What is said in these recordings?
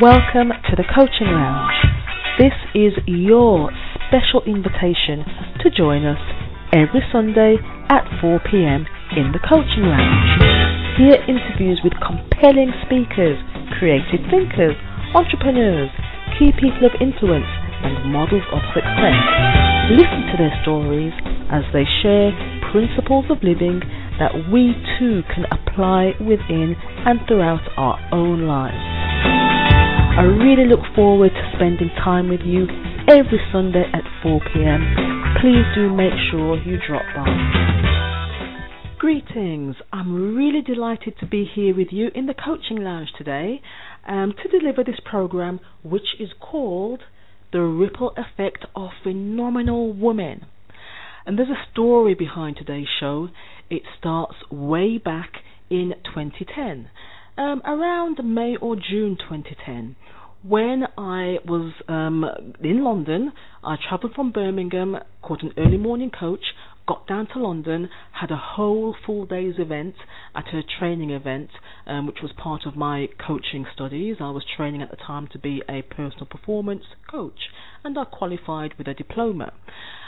Welcome to the Coaching Lounge. This is your special invitation to join us every Sunday at 4 pm in the Coaching Lounge. Hear interviews with compelling speakers, creative thinkers, entrepreneurs, key people of influence, and models of success. Listen to their stories as they share principles of living that we too can apply within and throughout our own lives. I really look forward to spending time with you every Sunday at 4 pm. Please do make sure you drop by. Greetings. I'm really delighted to be here with you in the coaching lounge today um, to deliver this program, which is called The Ripple Effect of Phenomenal Women. And there's a story behind today's show. It starts way back in 2010, um, around May or June 2010 when I was um, in London, I travelled from Birmingham, caught an early morning coach, got down to London, had a whole full day's event at a training event, um, which was part of my coaching studies. I was training at the time to be a personal performance coach, and I qualified with a diploma.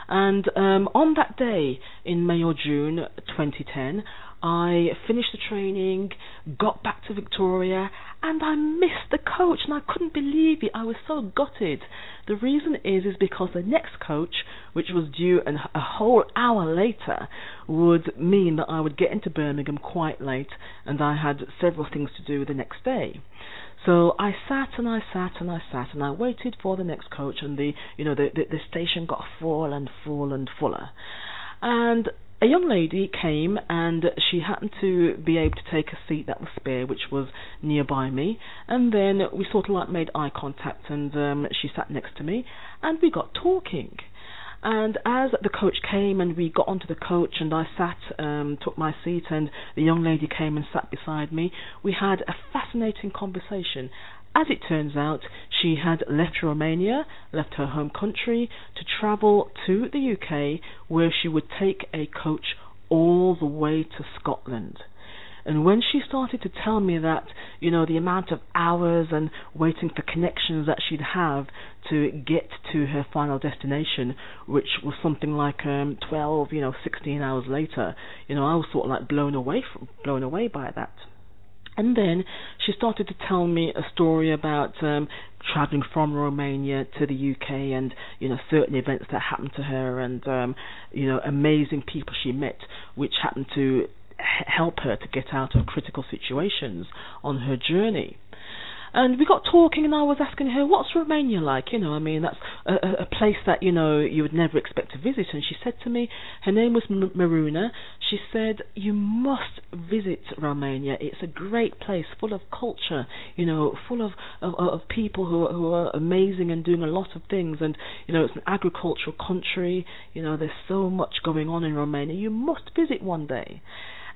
And um, on that day in May or June 2010, I finished the training, got back to Victoria, and I missed the coach, and I couldn't believe it. I was so gutted. The reason is is because the next coach, which was due an, a whole hour later, would mean that I would get into Birmingham quite late, and I had several things to do the next day. So I sat and I sat and I sat and I waited for the next coach, and the you know the the, the station got full and full and fuller, and a young lady came and she happened to be able to take a seat that was spare, which was nearby me. And then we sort of like made eye contact, and um, she sat next to me, and we got talking. And as the coach came and we got onto the coach and I sat, um, took my seat and the young lady came and sat beside me, we had a fascinating conversation. As it turns out, she had left Romania, left her home country, to travel to the UK where she would take a coach all the way to Scotland. And when she started to tell me that, you know, the amount of hours and waiting for connections that she'd have to get to her final destination, which was something like um, 12, you know, 16 hours later, you know, I was sort of like blown away from, blown away by that. And then she started to tell me a story about um, traveling from Romania to the UK and you know certain events that happened to her and um, you know amazing people she met which happened to help her to get out of critical situations on her journey. And we got talking, and I was asking her, "What's Romania like?" You know, I mean, that's a, a place that you know you would never expect to visit. And she said to me, her name was Maruna. She said, "You must visit Romania. It's a great place, full of culture. You know, full of of, of people who are, who are amazing and doing a lot of things. And you know, it's an agricultural country. You know, there's so much going on in Romania. You must visit one day."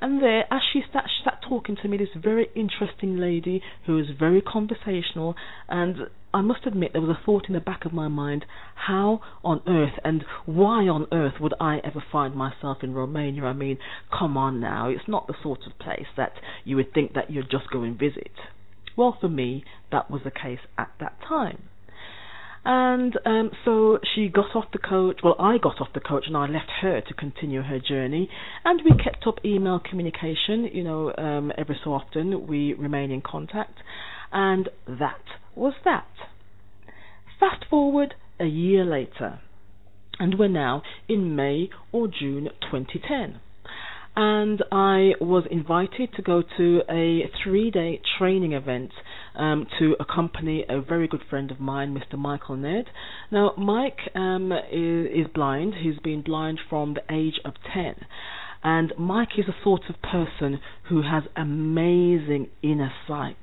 And there, as she sat, she sat talking to me, this very interesting lady who was very conversational, and I must admit there was a thought in the back of my mind, how on earth and why on earth would I ever find myself in Romania? I mean, come on now, it's not the sort of place that you would think that you'd just go and visit. Well, for me, that was the case at that time. And um, so she got off the coach. Well, I got off the coach and I left her to continue her journey. And we kept up email communication. You know, um, every so often we remain in contact. And that was that. Fast forward a year later, and we're now in May or June 2010 and I was invited to go to a three day training event um, to accompany a very good friend of mine, Mr. Michael Ned. Now, Mike um, is, is blind, he's been blind from the age of 10. And Mike is a sort of person who has amazing inner sight.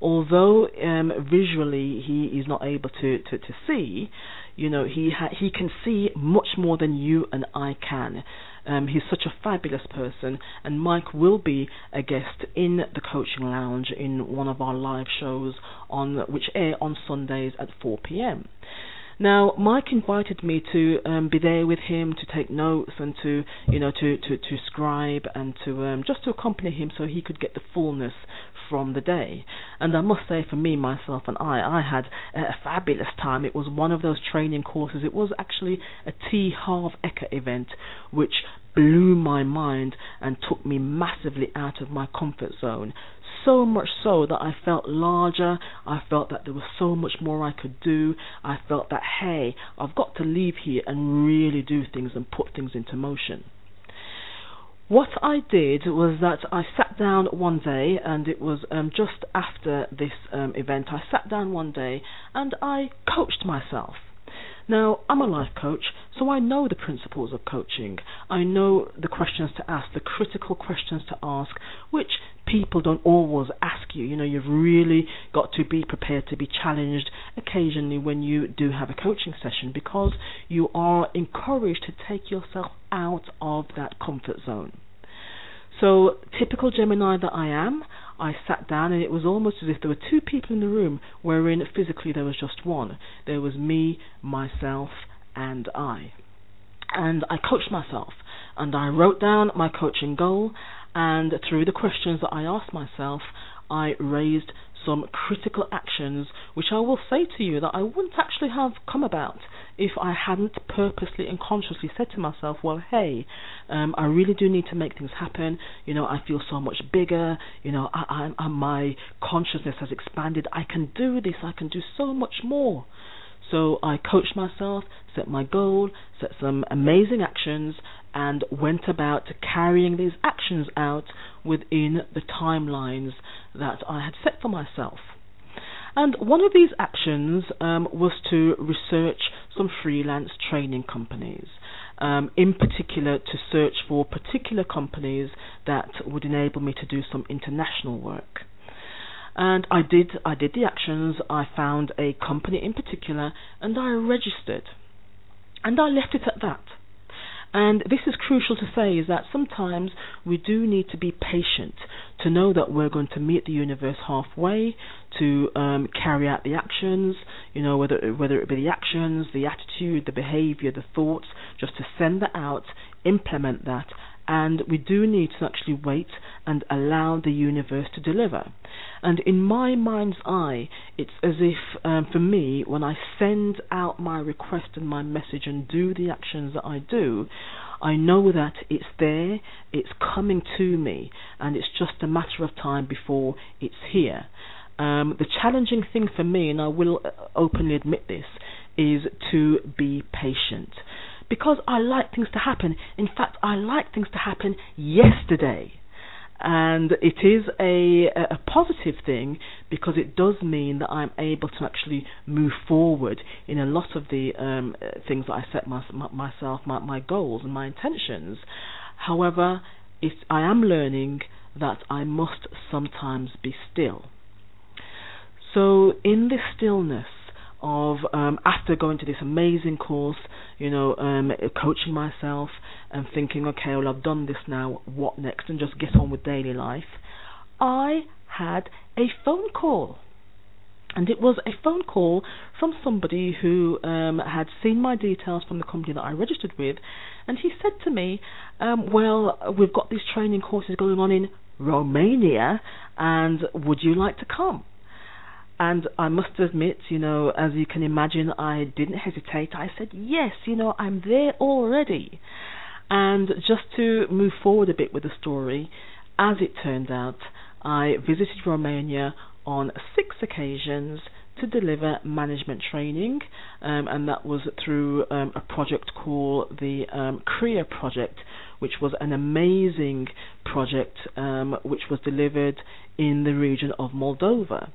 Although um, visually he is not able to, to, to see, you know, he ha- he can see much more than you and I can. Um, he's such a fabulous person, and Mike will be a guest in the coaching lounge in one of our live shows on which air on Sundays at 4 p.m. Now, Mike invited me to um, be there with him to take notes and to, you know, to, to, to scribe and to um, just to accompany him so he could get the fullness from the day. And I must say, for me, myself, and I, I had a fabulous time. It was one of those training courses. It was actually a T. Harv Eker event, which blew my mind and took me massively out of my comfort zone. So much so that I felt larger, I felt that there was so much more I could do, I felt that, hey, I've got to leave here and really do things and put things into motion. What I did was that I sat down one day, and it was um, just after this um, event. I sat down one day and I coached myself. Now, I'm a life coach, so I know the principles of coaching. I know the questions to ask, the critical questions to ask, which people don't always ask you. You know, you've really got to be prepared to be challenged occasionally when you do have a coaching session because you are encouraged to take yourself out of that comfort zone. So, typical Gemini that I am, I sat down and it was almost as if there were two people in the room, wherein physically there was just one. There was me, myself, and I. And I coached myself and I wrote down my coaching goal and through the questions that I asked myself, I raised some critical actions which I will say to you that I wouldn't actually have come about if I hadn't purposely and consciously said to myself, well, hey, um, I really do need to make things happen. You know, I feel so much bigger. You know, I, I, I, my consciousness has expanded. I can do this. I can do so much more. So I coached myself, set my goal, set some amazing actions, and went about carrying these actions out within the timelines that I had set for myself. And one of these actions um, was to research some freelance training companies. Um, in particular, to search for particular companies that would enable me to do some international work. And I did, I did the actions. I found a company in particular, and I registered, and I left it at that. And this is crucial to say is that sometimes we do need to be patient to know that we're going to meet the universe halfway, to um, carry out the actions, you know, whether whether it be the actions, the attitude, the behavior, the thoughts, just to send that out, implement that, and we do need to actually wait and allow the universe to deliver. And in my mind's eye, it's as if, um, for me, when I send out my request and my message and do the actions that I do, I know that it's there, it's coming to me, and it's just a matter of time before it's here. Um, the challenging thing for me, and I will uh, openly admit this, is to be patient because I like things to happen. In fact, I like things to happen yesterday. And it is a, a positive thing because it does mean that I'm able to actually move forward in a lot of the um, things that I set my, my, myself, my, my goals and my intentions. However, it, I am learning that I must sometimes be still. So, in this stillness, of um, after going to this amazing course, you know, um, coaching myself and thinking, okay, well, I've done this now, what next? And just get on with daily life. I had a phone call. And it was a phone call from somebody who um, had seen my details from the company that I registered with. And he said to me, um, Well, we've got these training courses going on in Romania, and would you like to come? And I must admit, you know, as you can imagine, I didn't hesitate. I said, yes, you know, I'm there already. And just to move forward a bit with the story, as it turned out, I visited Romania on six occasions to deliver management training, um, and that was through um, a project called the um, CREA project, which was an amazing project um, which was delivered in the region of Moldova.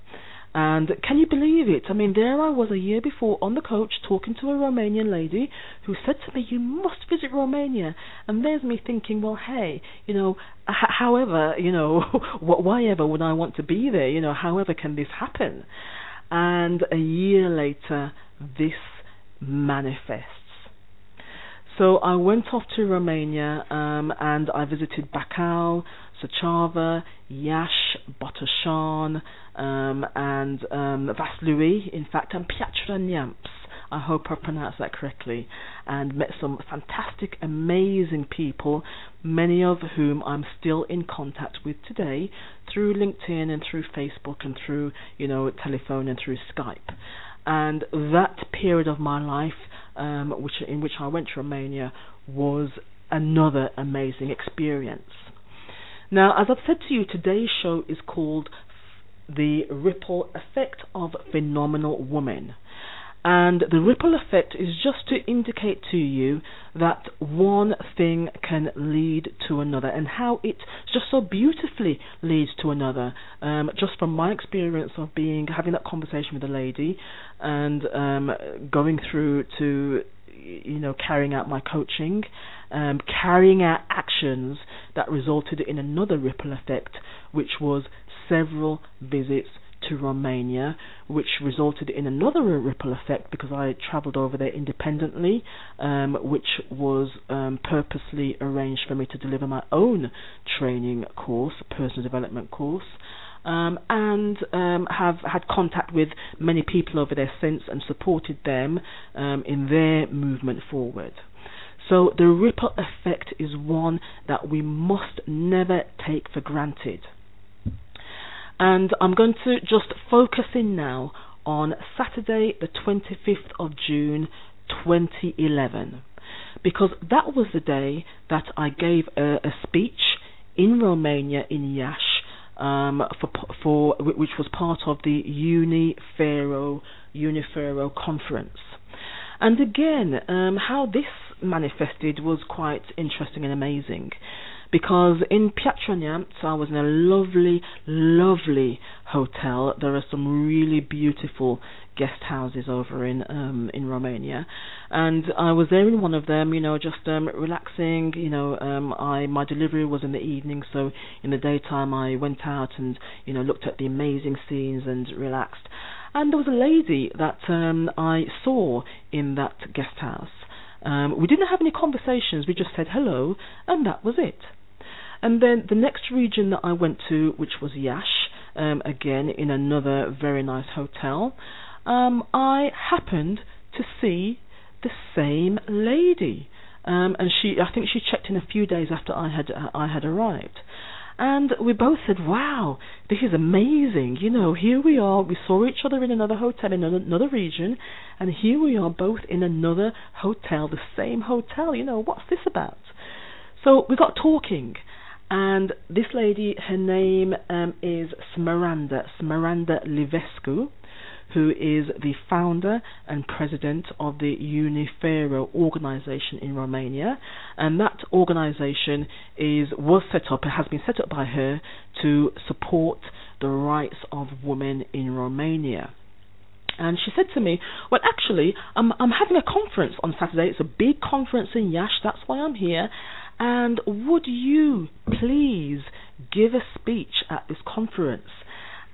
And can you believe it? I mean, there I was a year before on the coach talking to a Romanian lady who said to me, You must visit Romania. And there's me thinking, Well, hey, you know, h- however, you know, why ever would I want to be there? You know, however can this happen? And a year later, this manifests. So I went off to Romania um, and I visited Bacău, Suceava, Iași, Botoșani, um, and um, Vaslui, in fact, and Piatra Neamț. I hope I pronounced that correctly. And met some fantastic, amazing people, many of whom I'm still in contact with today through LinkedIn and through Facebook and through, you know, telephone and through Skype. And that period of my life, um, which in which I went to Romania, was another amazing experience. Now, as I've said to you, today's show is called The Ripple Effect of Phenomenal Women. And the ripple effect is just to indicate to you that one thing can lead to another and how it just so beautifully leads to another. Um, just from my experience of being having that conversation with a lady and um, going through to you know carrying out my coaching, um, carrying out actions that resulted in another ripple effect, which was several visits to Romania, which resulted in another ripple effect because I travelled over there independently, um, which was um, purposely arranged for me to deliver my own training course, personal development course. Um, and um, have had contact with many people over there since and supported them um, in their movement forward. So the ripple effect is one that we must never take for granted. And I'm going to just focus in now on Saturday, the 25th of June 2011, because that was the day that I gave a, a speech in Romania in Iași, um, for, for which was part of the Unifero Unifero conference. And again, um, how this manifested was quite interesting and amazing because in Piatra Neamț I was in a lovely, lovely hotel. There are some really beautiful guest houses over in um in Romania. And I was there in one of them you know just um relaxing you know um I my delivery was in the evening so in the daytime I went out and you know looked at the amazing scenes and relaxed. And there was a lady that um I saw in that guest house. Um we didn't have any conversations. We just said hello and that was it and then the next region that I went to, which was Iași, um, again in another very nice hotel, um, I happened to see the same lady. Um, and she, I think she checked in a few days after I had uh, I had arrived. And we both said, wow, this is amazing. You know, here we are. We saw each other in another hotel in another region, and here we are both in another hotel, the same hotel. You know, what's this about? So we got talking, and this lady, her name um, is Smaranda, Smaranda Livescu, who is the founder and president of the Unifero organization in Romania. And that organization is was set up, has been set up by her to support the rights of women in Romania. And she said to me, "Well, actually, I'm I'm having a conference on Saturday. It's a big conference in Iași. That's why I'm here. And would you please give a speech at this conference?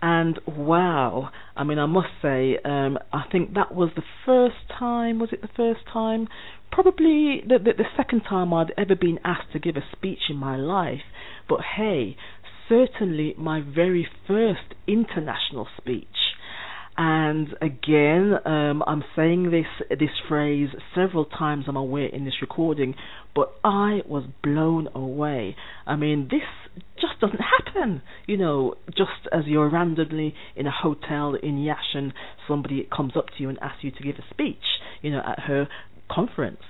And wow, I mean, I must say, um, I think that was the first time, was it the first time? Probably the, the, the second time I'd ever been asked to give a speech in my life. But hey, certainly my very first international speech. And again, um, I'm saying this this phrase several times. I'm aware in this recording, but I was blown away. I mean, this just doesn't happen. You know, just as you're randomly in a hotel in Yashin, somebody comes up to you and asks you to give a speech, you know, at her conference.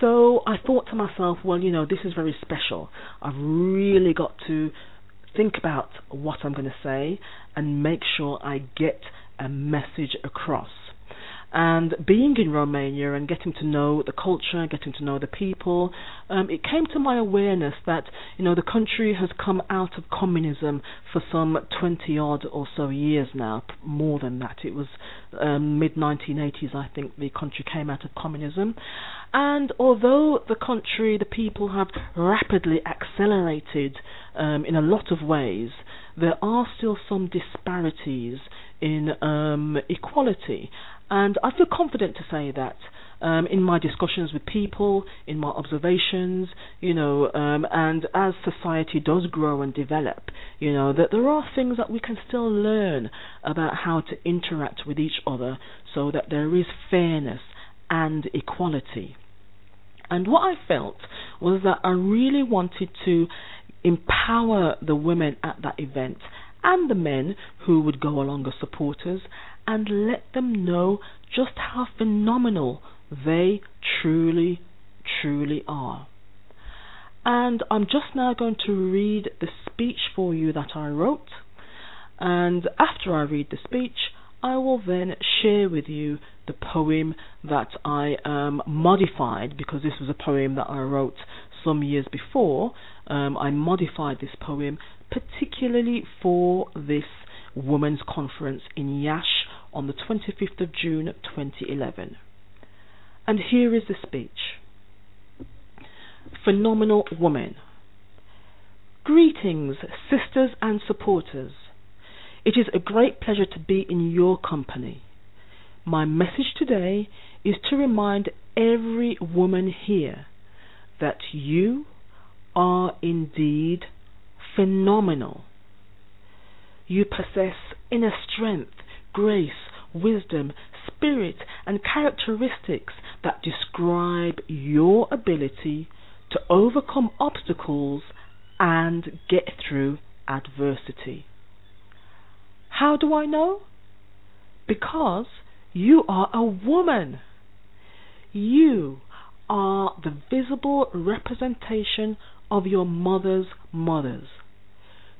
So I thought to myself, well, you know, this is very special. I've really got to think about what I'm going to say and make sure I get a message across. And being in Romania and getting to know the culture, getting to know the people, um, it came to my awareness that you know the country has come out of communism for some 20 odd or so years now, more than that. It was um, mid 1980s, I think, the country came out of communism. And although the country, the people have rapidly accelerated um, in a lot of ways, there are still some disparities in um, equality. And I feel confident to say that um, in my discussions with people, in my observations, you know, um, and as society does grow and develop, you know, that there are things that we can still learn about how to interact with each other so that there is fairness and equality. And what I felt was that I really wanted to empower the women at that event and the men who would go along as supporters and let them know just how phenomenal they truly, truly are. And I'm just now going to read the speech for you that I wrote. And after I read the speech, I will then share with you the poem that I um, modified because this was a poem that I wrote some years before. Um, I modified this poem particularly for this Women's Conference in Iași on the 25th of June 2011. And here is the speech Phenomenal Woman. Greetings, sisters and supporters. It is a great pleasure to be in your company. My message today is to remind every woman here that you are indeed phenomenal. You possess inner strength, grace, wisdom, spirit, and characteristics that describe your ability to overcome obstacles and get through adversity. How do I know? Because you are a woman. You are the visible representation of your mother's mothers,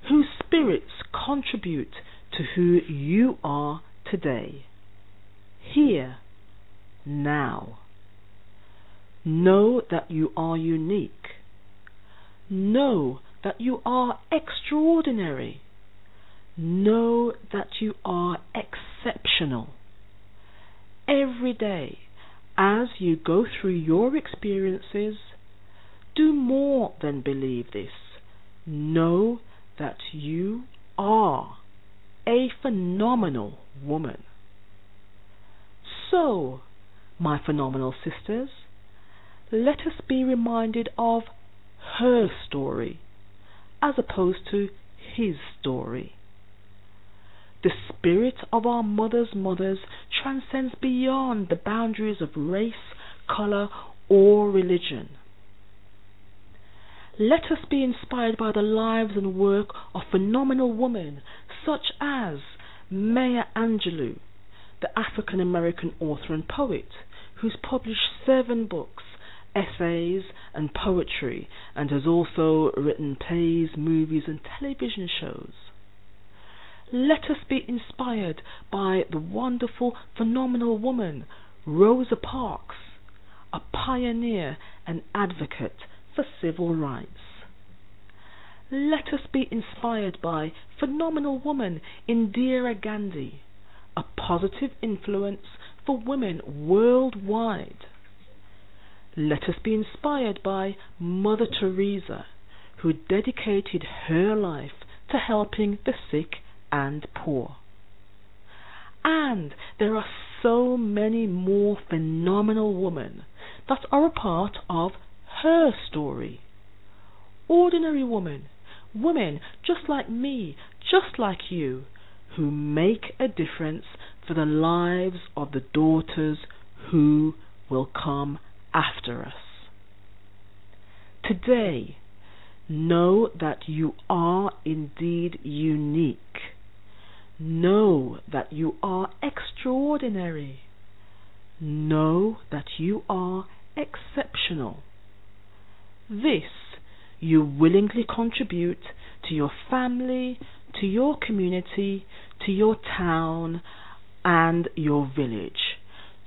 whose spirits contribute to who you are today. Here, now. Know that you are unique. Know that you are extraordinary. Know that you are exceptional. Every day, as you go through your experiences, do more than believe this. Know that you are a phenomenal woman. So, my phenomenal sisters, let us be reminded of her story as opposed to his story. The spirit of our mothers' mothers transcends beyond the boundaries of race, color, or religion. Let us be inspired by the lives and work of phenomenal women such as Maya Angelou, the African American author and poet, who's published seven books, essays, and poetry, and has also written plays, movies, and television shows. Let us be inspired by the wonderful, phenomenal woman, Rosa Parks, a pioneer and advocate for civil rights. Let us be inspired by phenomenal woman Indira Gandhi, a positive influence for women worldwide. Let us be inspired by Mother Teresa, who dedicated her life to helping the sick and poor. And there are so many more phenomenal women that are a part of her story. Ordinary women, women just like me, just like you, who make a difference for the lives of the daughters who will come after us. Today, know that you are indeed unique Know that you are extraordinary. Know that you are exceptional. This you willingly contribute to your family, to your community, to your town and your village,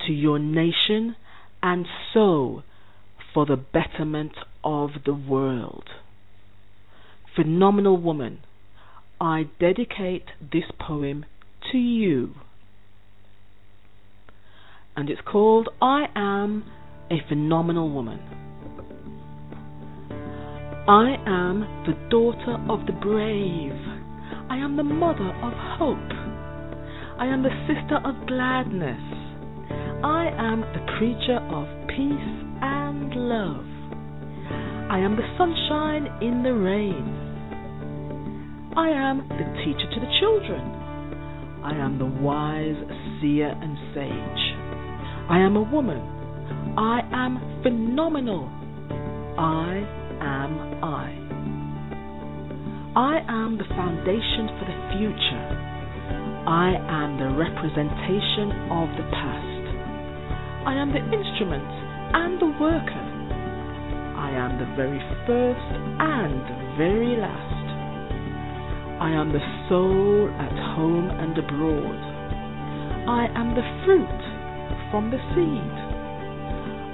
to your nation, and so for the betterment of the world. Phenomenal woman I dedicate this poem to you. And it's called I Am a Phenomenal Woman. I am the daughter of the brave. I am the mother of hope. I am the sister of gladness. I am the preacher of peace and love. I am the sunshine in the rain. I am the teacher to the children. I am the wise seer and sage. I am a woman. I am phenomenal. I am I. I am the foundation for the future. I am the representation of the past. I am the instrument and the worker. I am the very first and the very last. I am the soul at home and abroad. I am the fruit from the seed.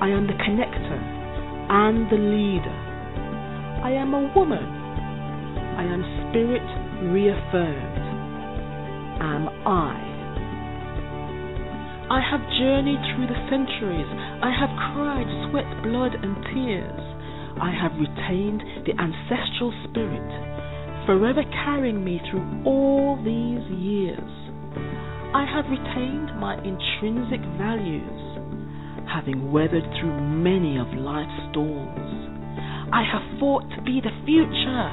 I am the connector and the leader. I am a woman. I am spirit reaffirmed. Am I? I have journeyed through the centuries. I have cried sweat, blood, and tears. I have retained the ancestral spirit forever carrying me through all these years. I have retained my intrinsic values, having weathered through many of life's storms. I have fought to be the future.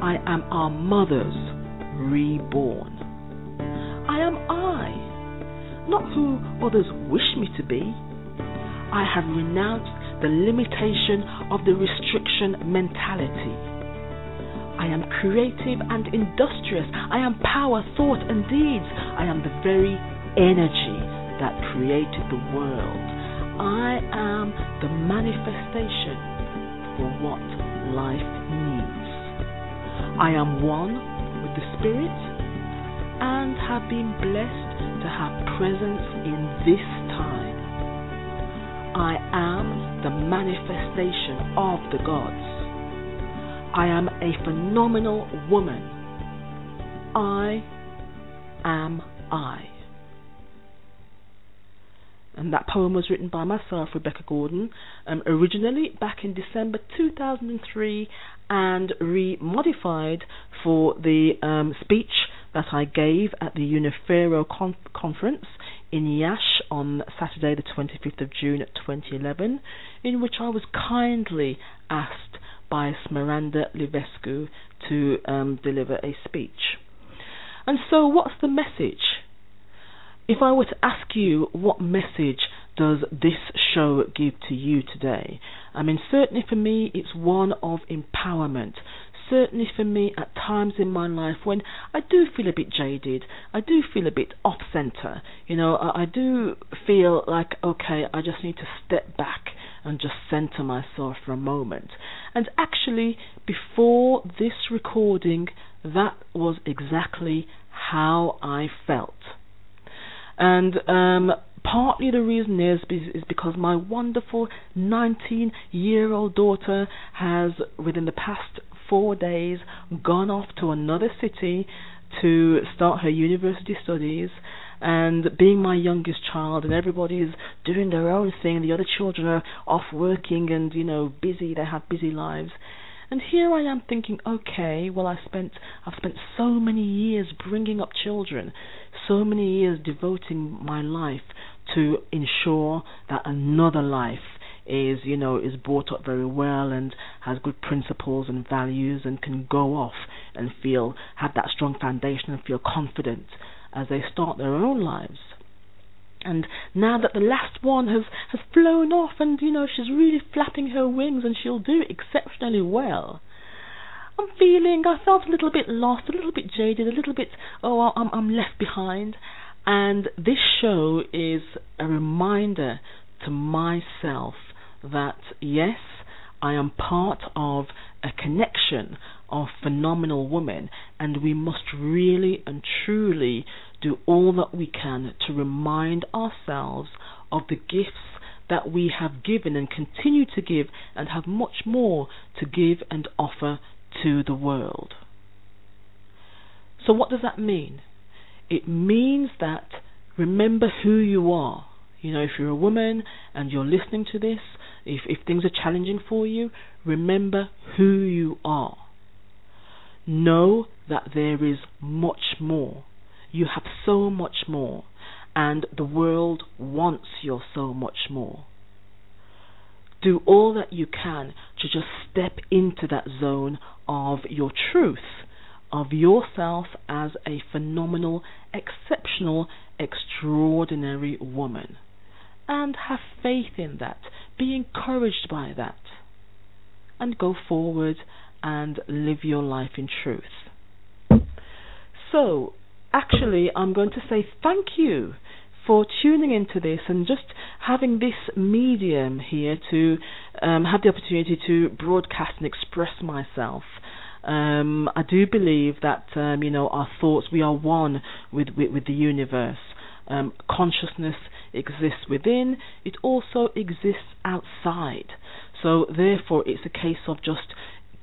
I am our mothers reborn. I am I, not who others wish me to be. I have renounced the limitation of the restriction mentality. I am creative and industrious. I am power, thought, and deeds. I am the very energy that created the world. I am the manifestation for what life needs. I am one with the Spirit and have been blessed to have presence in this time. I am the manifestation of the gods. I am a phenomenal woman. I am I. And that poem was written by myself, Rebecca Gordon, um, originally back in December 2003 and re-modified for the um, speech that I gave at the Unifero con- conference in Iași on Saturday the 25th of June 2011, in which I was kindly asked by Smaranda Livescu to um, deliver a speech. And so, what's the message? If I were to ask you what message does this show give to you today? I mean, certainly for me, it's one of empowerment. Certainly for me, at times in my life when I do feel a bit jaded, I do feel a bit off center, you know, I, I do feel like, okay, I just need to step back and just center myself for a moment. And actually, before this recording, that was exactly how I felt. And um, partly the reason is is because my wonderful 19 year old daughter has within the past four days gone off to another city to start her university studies. And being my youngest child and everybody's doing their own thing the other children are off working and you know busy they have busy lives and here I am thinking okay well I spent I've spent so many years bringing up children so many years devoting my life to ensure that another life is you know is brought up very well and has good principles and values and can go off and feel have that strong foundation and feel confident as they start their own lives. And now that the last one has, has flown off and, you know, she's really flapping her wings and she'll do exceptionally well, I'm feeling, I felt a little bit lost, a little bit jaded, a little bit, oh, I'm, I'm left behind. And this show is a reminder to myself that, yes, I am part of a connection of phenomenal women, and we must really and truly do all that we can to remind ourselves of the gifts that we have given and continue to give and have much more to give and offer to the world. So, what does that mean? It means that remember who you are. You know, if you're a woman and you're listening to this, if, if things are challenging for you, remember who you are. Know that there is much more. You have so much more. and the world wants your so much more. Do all that you can to just step into that zone of your truth, of yourself as a phenomenal, exceptional, extraordinary woman. And have faith in that. Be encouraged by that. And go forward and live your life in truth. So, actually, I'm going to say thank you for tuning into this and just having this medium here to um, have the opportunity to broadcast and express myself. Um, I do believe that um, you know our thoughts we are one with with, with the universe. Um, consciousness exists within; it also exists outside. So therefore, it's a case of just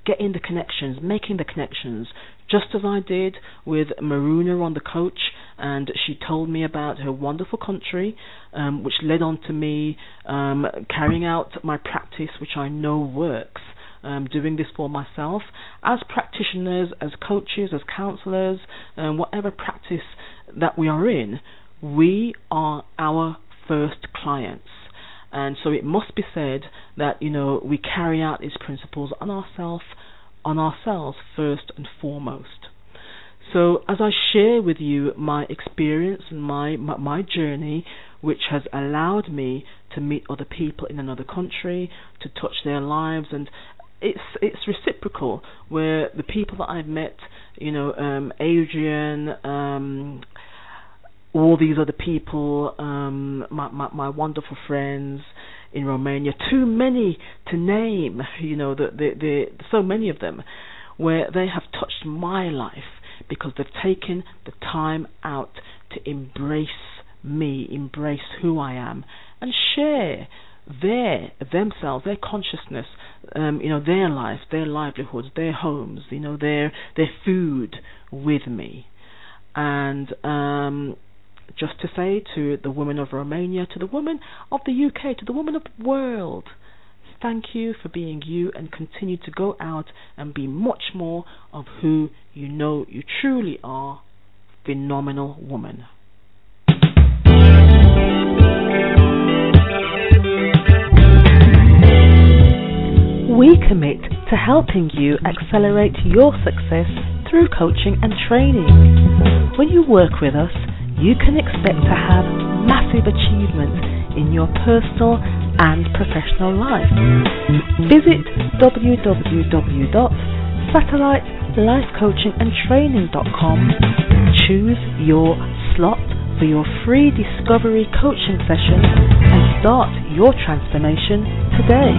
getting the connections, making the connections, just as I did with Maruna on the coach, and she told me about her wonderful country, um, which led on to me um, carrying out my practice, which I know works. Um, doing this for myself as practitioners, as coaches, as counselors, um, whatever practice that we are in, we are our first clients. And so it must be said that, you know, we carry out these principles on ourselves, on ourselves first and foremost. So as I share with you my experience and my, my, my journey, which has allowed me to meet other people in another country, to touch their lives, and it's it's reciprocal. Where the people that I've met, you know, um, Adrian, um, all these other people, um, my, my, my wonderful friends in Romania, too many to name, you know, the, the, the, so many of them, where they have touched my life because they've taken the time out to embrace me, embrace who I am, and share their themselves, their consciousness, um, you know, their life, their livelihoods, their homes, you know, their their food with me. And um, just to say to the women of Romania, to the women of the UK, to the women of the world, thank you for being you and continue to go out and be much more of who you know you truly are. Phenomenal woman. We commit to helping you accelerate your success through coaching and training. When you work with us, you can expect to have massive achievements in your personal and professional life. Visit www.satellitelifecoachingandtraining.com, choose your slot for your free discovery coaching session and start your transformation today.